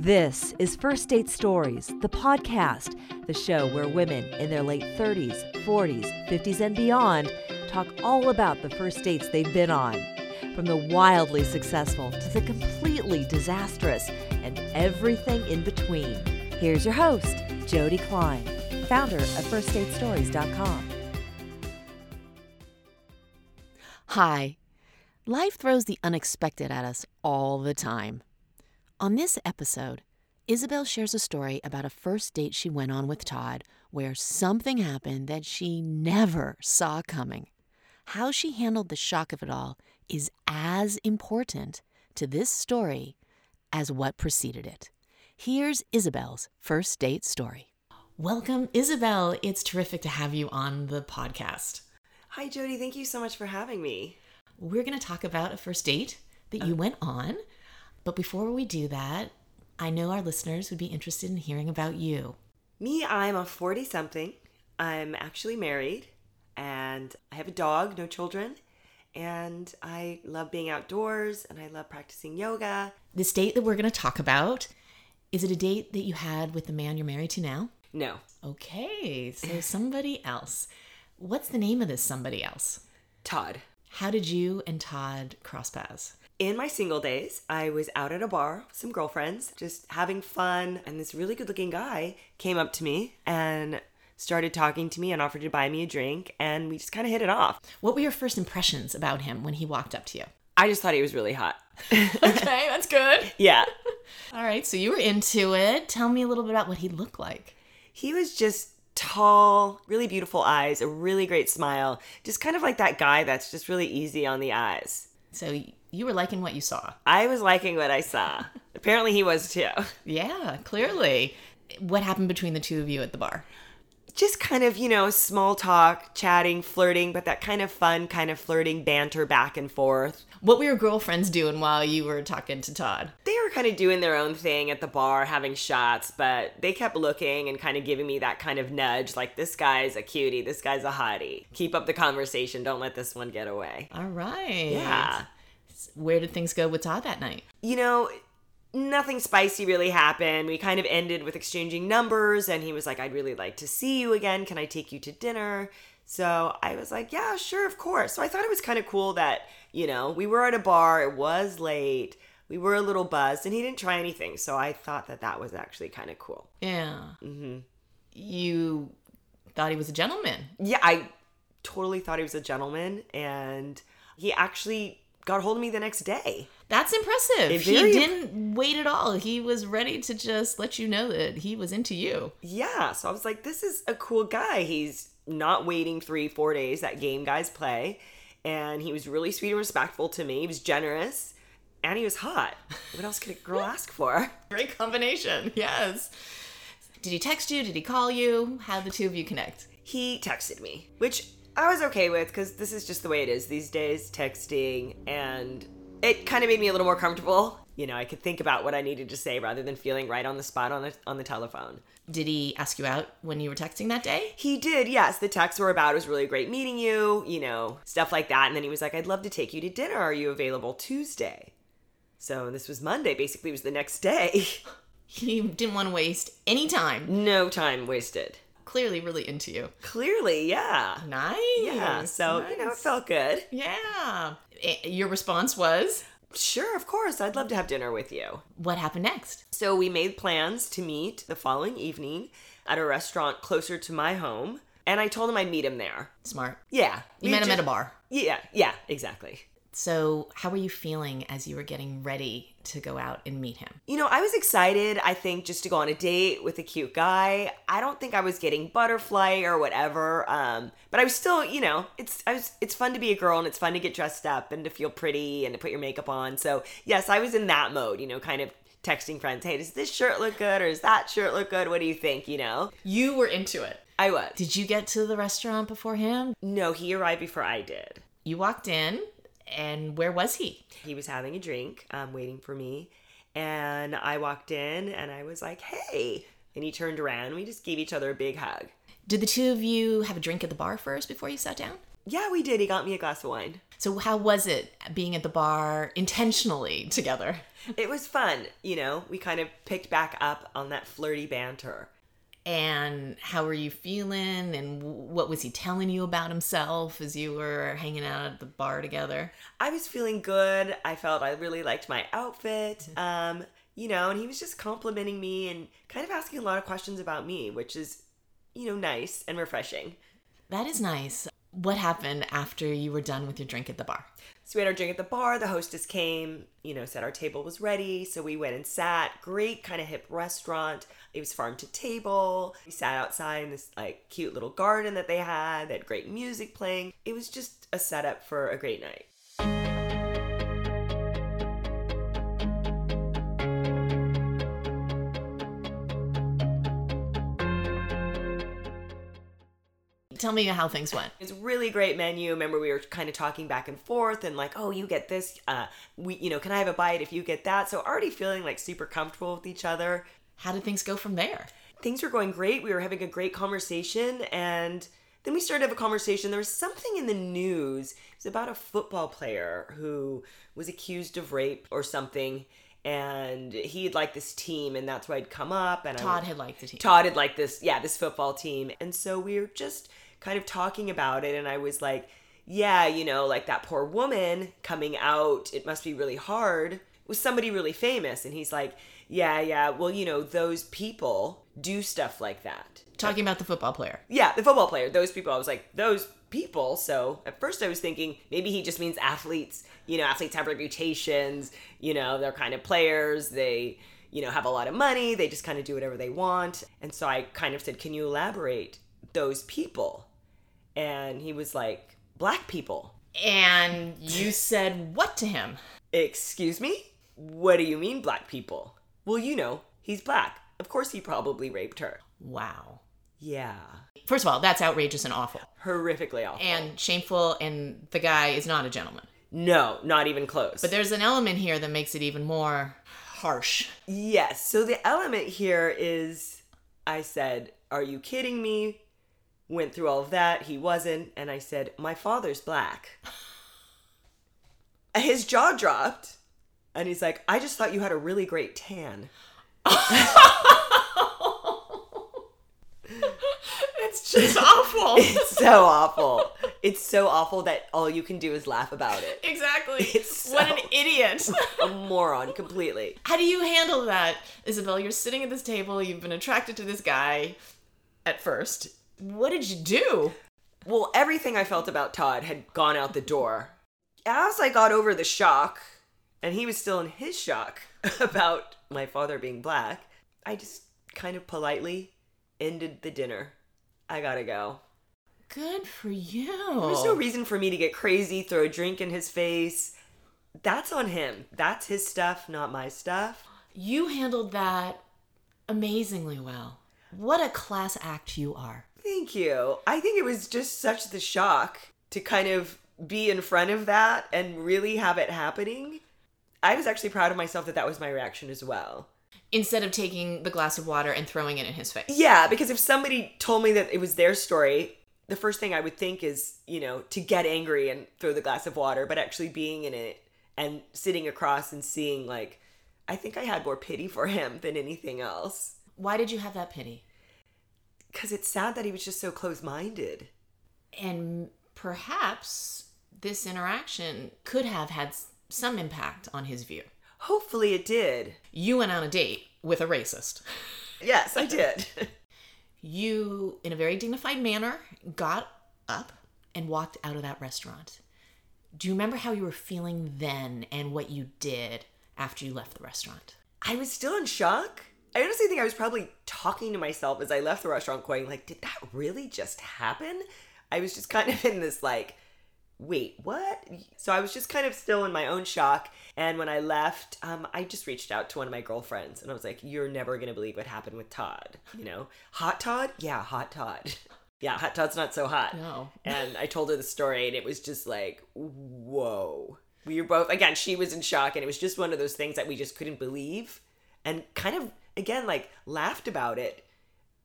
This is First Date Stories, the podcast, the show where women in their late 30s, 40s, 50s, and beyond talk all about the first dates they've been on. From the wildly successful to the completely disastrous and everything in between. Here's your host, Jody Klein, founder of FirstDateStories.com. Hi. Life throws the unexpected at us all the time. On this episode, Isabel shares a story about a first date she went on with Todd where something happened that she never saw coming. How she handled the shock of it all is as important to this story as what preceded it. Here's Isabel's first date story. Welcome, Isabel. It's terrific to have you on the podcast. Hi, Jody. Thank you so much for having me. We're going to talk about a first date that you oh. went on. But before we do that, I know our listeners would be interested in hearing about you. Me, I'm a 40 something. I'm actually married and I have a dog, no children. And I love being outdoors and I love practicing yoga. This date that we're going to talk about, is it a date that you had with the man you're married to now? No, Okay, so somebody else. What's the name of this somebody else? Todd. How did you and Todd cross paths? In my single days, I was out at a bar with some girlfriends, just having fun. And this really good looking guy came up to me and started talking to me and offered to buy me a drink. And we just kind of hit it off. What were your first impressions about him when he walked up to you? I just thought he was really hot. Okay, that's good. yeah. All right, so you were into it. Tell me a little bit about what he looked like. He was just tall, really beautiful eyes, a really great smile. Just kind of like that guy that's just really easy on the eyes. So you were liking what you saw. I was liking what I saw. Apparently, he was too. Yeah, clearly. What happened between the two of you at the bar? Just kind of, you know, small talk, chatting, flirting, but that kind of fun, kind of flirting banter back and forth. What were your girlfriends doing while you were talking to Todd? They were kind of doing their own thing at the bar, having shots, but they kept looking and kind of giving me that kind of nudge like, this guy's a cutie, this guy's a hottie. Keep up the conversation, don't let this one get away. All right. Yeah. Where did things go with Todd that night? you know, nothing spicy really happened. We kind of ended with exchanging numbers, and he was like, I'd really like to see you again. Can I take you to dinner? So I was like, yeah, sure, of course. So I thought it was kind of cool that, you know, we were at a bar, it was late, we were a little buzzed, and he didn't try anything. So I thought that that was actually kind of cool. Yeah. Mm-hmm. You thought he was a gentleman. Yeah, I totally thought he was a gentleman, and he actually got a hold of me the next day. That's impressive. It he very- didn't wait at all. He was ready to just let you know that he was into you. Yeah, so I was like, this is a cool guy. He's not waiting three, four days that game guys play. And he was really sweet and respectful to me. He was generous. And he was hot. What else could a girl ask for? Great combination. Yes. Did he text you? Did he call you? How did the two of you connect? He texted me, which I was okay with because this is just the way it is these days texting. And it kind of made me a little more comfortable. You know, I could think about what I needed to say rather than feeling right on the spot on the, on the telephone. Did he ask you out when you were texting that day? He did, yes. The texts were about it was really great meeting you, you know, stuff like that. And then he was like, I'd love to take you to dinner. Are you available Tuesday? So this was Monday, basically, it was the next day. He didn't want to waste any time. no time wasted. Clearly, really into you. Clearly, yeah. Nice. Yeah, so, you know, it felt good. Yeah. Eh, Your response was, Sure, of course, I'd love to have dinner with you. what happened next? So we made plans to meet the following evening at a restaurant closer to my home. And I told him I'd meet him there. Smart. Yeah. You met him at a bar. Yeah, yeah, exactly. So, how were you feeling as you were getting ready to go out and meet him? You know, I was excited, I think, just to go on a date with a cute guy. I don't think I was getting butterfly or whatever. Um, but I was still, you know, it's I was it's fun to be a girl and it's fun to get dressed up and to feel pretty and to put your makeup on. So yes, I was in that mode, you know, kind of texting friends, hey, does this shirt look good or does that shirt look good? What do you think? You know? You were into it. I was. Did you get to the restaurant before him? No, he arrived before I did. You walked in, and where was he? He was having a drink, um, waiting for me. And I walked in and I was like, hey. And he turned around. And we just gave each other a big hug. Did the two of you have a drink at the bar first before you sat down? Yeah, we did. He got me a glass of wine. So, how was it being at the bar intentionally together? It was fun. You know, we kind of picked back up on that flirty banter. And how were you feeling? And what was he telling you about himself as you were hanging out at the bar together? I was feeling good. I felt I really liked my outfit. Um, you know, and he was just complimenting me and kind of asking a lot of questions about me, which is, you know, nice and refreshing. That is nice. What happened after you were done with your drink at the bar? So we had our drink at the bar. The hostess came, you know, said our table was ready. So we went and sat. Great kind of hip restaurant. It was farm to table. We sat outside in this like cute little garden that they had. They had great music playing. It was just a setup for a great night. Tell me how things went. It's a really great menu. Remember, we were kind of talking back and forth, and like, oh, you get this. Uh, we, you know, can I have a bite if you get that? So already feeling like super comfortable with each other. How did things go from there? Things were going great. We were having a great conversation, and then we started to have a conversation. There was something in the news. It was about a football player who was accused of rape or something, and he had liked this team, and that's why I'd come up. And Todd I, had liked the team. Todd had liked this, yeah, this football team, and so we were just kind of talking about it, and I was like, yeah, you know, like that poor woman coming out, it must be really hard. Was somebody really famous? And he's like, yeah, yeah, well, you know, those people do stuff like that. Talking about the football player. Yeah, the football player, those people. I was like, those people. So at first I was thinking maybe he just means athletes. You know, athletes have reputations, you know, they're kind of players. They, you know, have a lot of money. They just kind of do whatever they want. And so I kind of said, can you elaborate? Those people. And he was like, black people. And you said what to him? Excuse me? What do you mean, black people? Well, you know, he's black. Of course, he probably raped her. Wow. Yeah. First of all, that's outrageous and awful. Horrifically awful. And shameful, and the guy is not a gentleman. no, not even close. But there's an element here that makes it even more harsh. Yes. So the element here is I said, Are you kidding me? Went through all of that. He wasn't. And I said, My father's black. His jaw dropped. And he's like, I just thought you had a really great tan. It's just awful. It's so awful. It's so awful that all you can do is laugh about it. exactly. It's what an idiot. A moron, completely. How do you handle that, Isabel? You're sitting at this table, you've been attracted to this guy at first. What did you do? Well, everything I felt about Todd had gone out the door. As I got over the shock, and he was still in his shock about my father being black, I just kind of politely ended the dinner. I gotta go. Good for you. There's no reason for me to get crazy, throw a drink in his face. That's on him. That's his stuff, not my stuff. You handled that amazingly well. What a class act you are. Thank you. I think it was just such the shock to kind of be in front of that and really have it happening. I was actually proud of myself that that was my reaction as well. Instead of taking the glass of water and throwing it in his face. Yeah, because if somebody told me that it was their story, the first thing I would think is, you know, to get angry and throw the glass of water, but actually being in it and sitting across and seeing, like, I think I had more pity for him than anything else. Why did you have that pity? Because it's sad that he was just so close minded. And perhaps this interaction could have had some impact on his view. Hopefully it did. You went on a date with a racist. Yes, I did. You, in a very dignified manner, got up and walked out of that restaurant. Do you remember how you were feeling then and what you did after you left the restaurant? I was still in shock. I honestly think I was probably talking to myself as I left the restaurant, going like, "Did that really just happen?" I was just kind of in this like, "Wait, what?" So I was just kind of still in my own shock. And when I left, um, I just reached out to one of my girlfriends, and I was like, "You're never gonna believe what happened with Todd. You know, hot Todd? Yeah, hot Todd. yeah, hot Todd's not so hot." No. And I told her the story, and it was just like, "Whoa." We were both again. She was in shock, and it was just one of those things that we just couldn't believe and kind of again like laughed about it.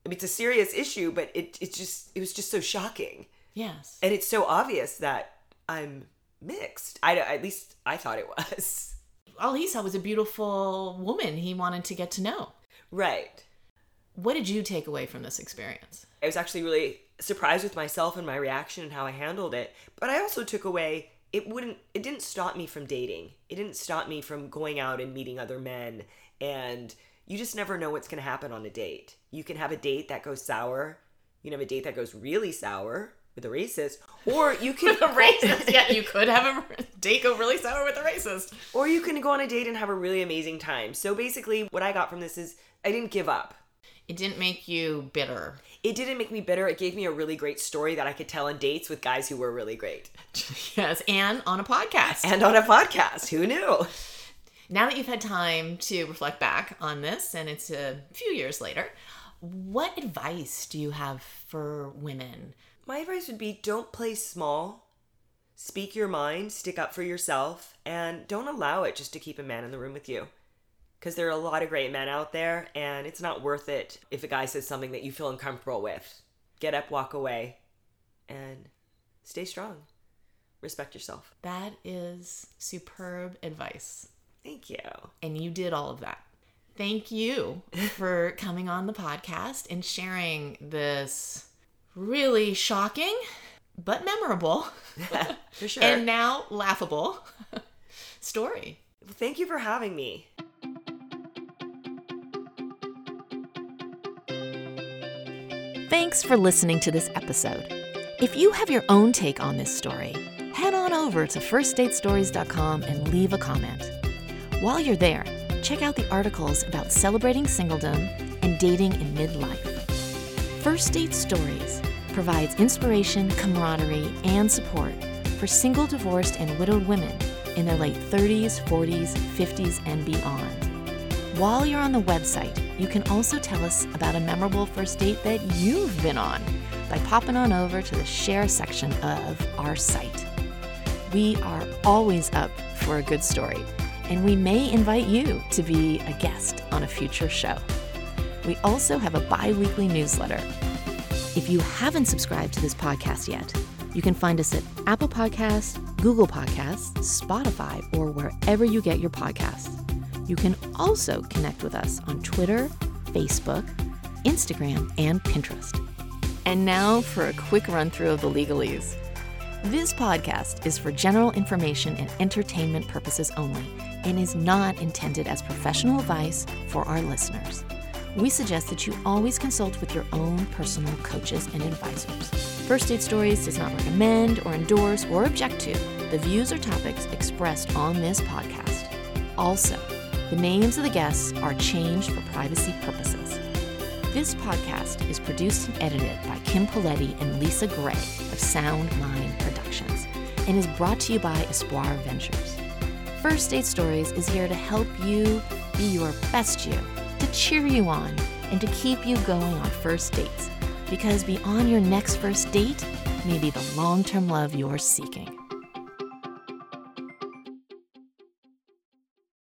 I mean, it's a serious issue, but it it just it was just so shocking. Yes. And it's so obvious that I'm mixed. I, at least I thought it was. All he saw was a beautiful woman he wanted to get to know. Right. What did you take away from this experience? I was actually really surprised with myself and my reaction and how I handled it. But I also took away it wouldn't it didn't stop me from dating. It didn't stop me from going out and meeting other men and you just never know what's going to happen on a date. You can have a date that goes sour. You can have a date that goes really sour with a racist, or you can a racist. yeah, you could have a date go really sour with a racist, or you can go on a date and have a really amazing time. So basically, what I got from this is I didn't give up. It didn't make you bitter. It didn't make me bitter. It gave me a really great story that I could tell on dates with guys who were really great. yes, and on a podcast. And on a podcast. Who knew? Now that you've had time to reflect back on this, and it's a few years later, what advice do you have for women? My advice would be don't play small. Speak your mind, stick up for yourself, and don't allow it just to keep a man in the room with you. Because there are a lot of great men out there, and it's not worth it if a guy says something that you feel uncomfortable with. Get up, walk away, and stay strong. Respect yourself. That is superb advice. Thank you. And you did all of that. Thank you for coming on the podcast and sharing this really shocking but memorable for sure and now laughable story. Thank you for having me. Thanks for listening to this episode. If you have your own take on this story, head on over to firstdatestories.com and leave a comment. While you're there, check out the articles about celebrating singledom and dating in midlife. First Date Stories provides inspiration, camaraderie, and support for single, divorced, and widowed women in their late 30s, 40s, 50s, and beyond. While you're on the website, you can also tell us about a memorable first date that you've been on by popping on over to the share section of our site. We are always up for a good story and we may invite you to be a guest on a future show. We also have a bi weekly newsletter. If you haven't subscribed to this podcast yet, you can find us at Apple Podcasts, Google Podcasts, Spotify, or wherever you get your podcasts. You can also connect with us on Twitter, Facebook, Instagram, and Pinterest. And now for a quick run through of the legalese. This podcast is for general information and entertainment purposes only and is not intended as professional advice for our listeners. We suggest that you always consult with your own personal coaches and advisors. First Date Stories does not recommend or endorse or object to the views or topics expressed on this podcast. Also, the names of the guests are changed for privacy purposes. This podcast is produced and edited by Kim Poletti and Lisa Gray of Sound Mind Productions and is brought to you by Espoir Ventures. First Date Stories is here to help you be your best you, to cheer you on, and to keep you going on first dates. Because beyond your next first date may be the long term love you're seeking.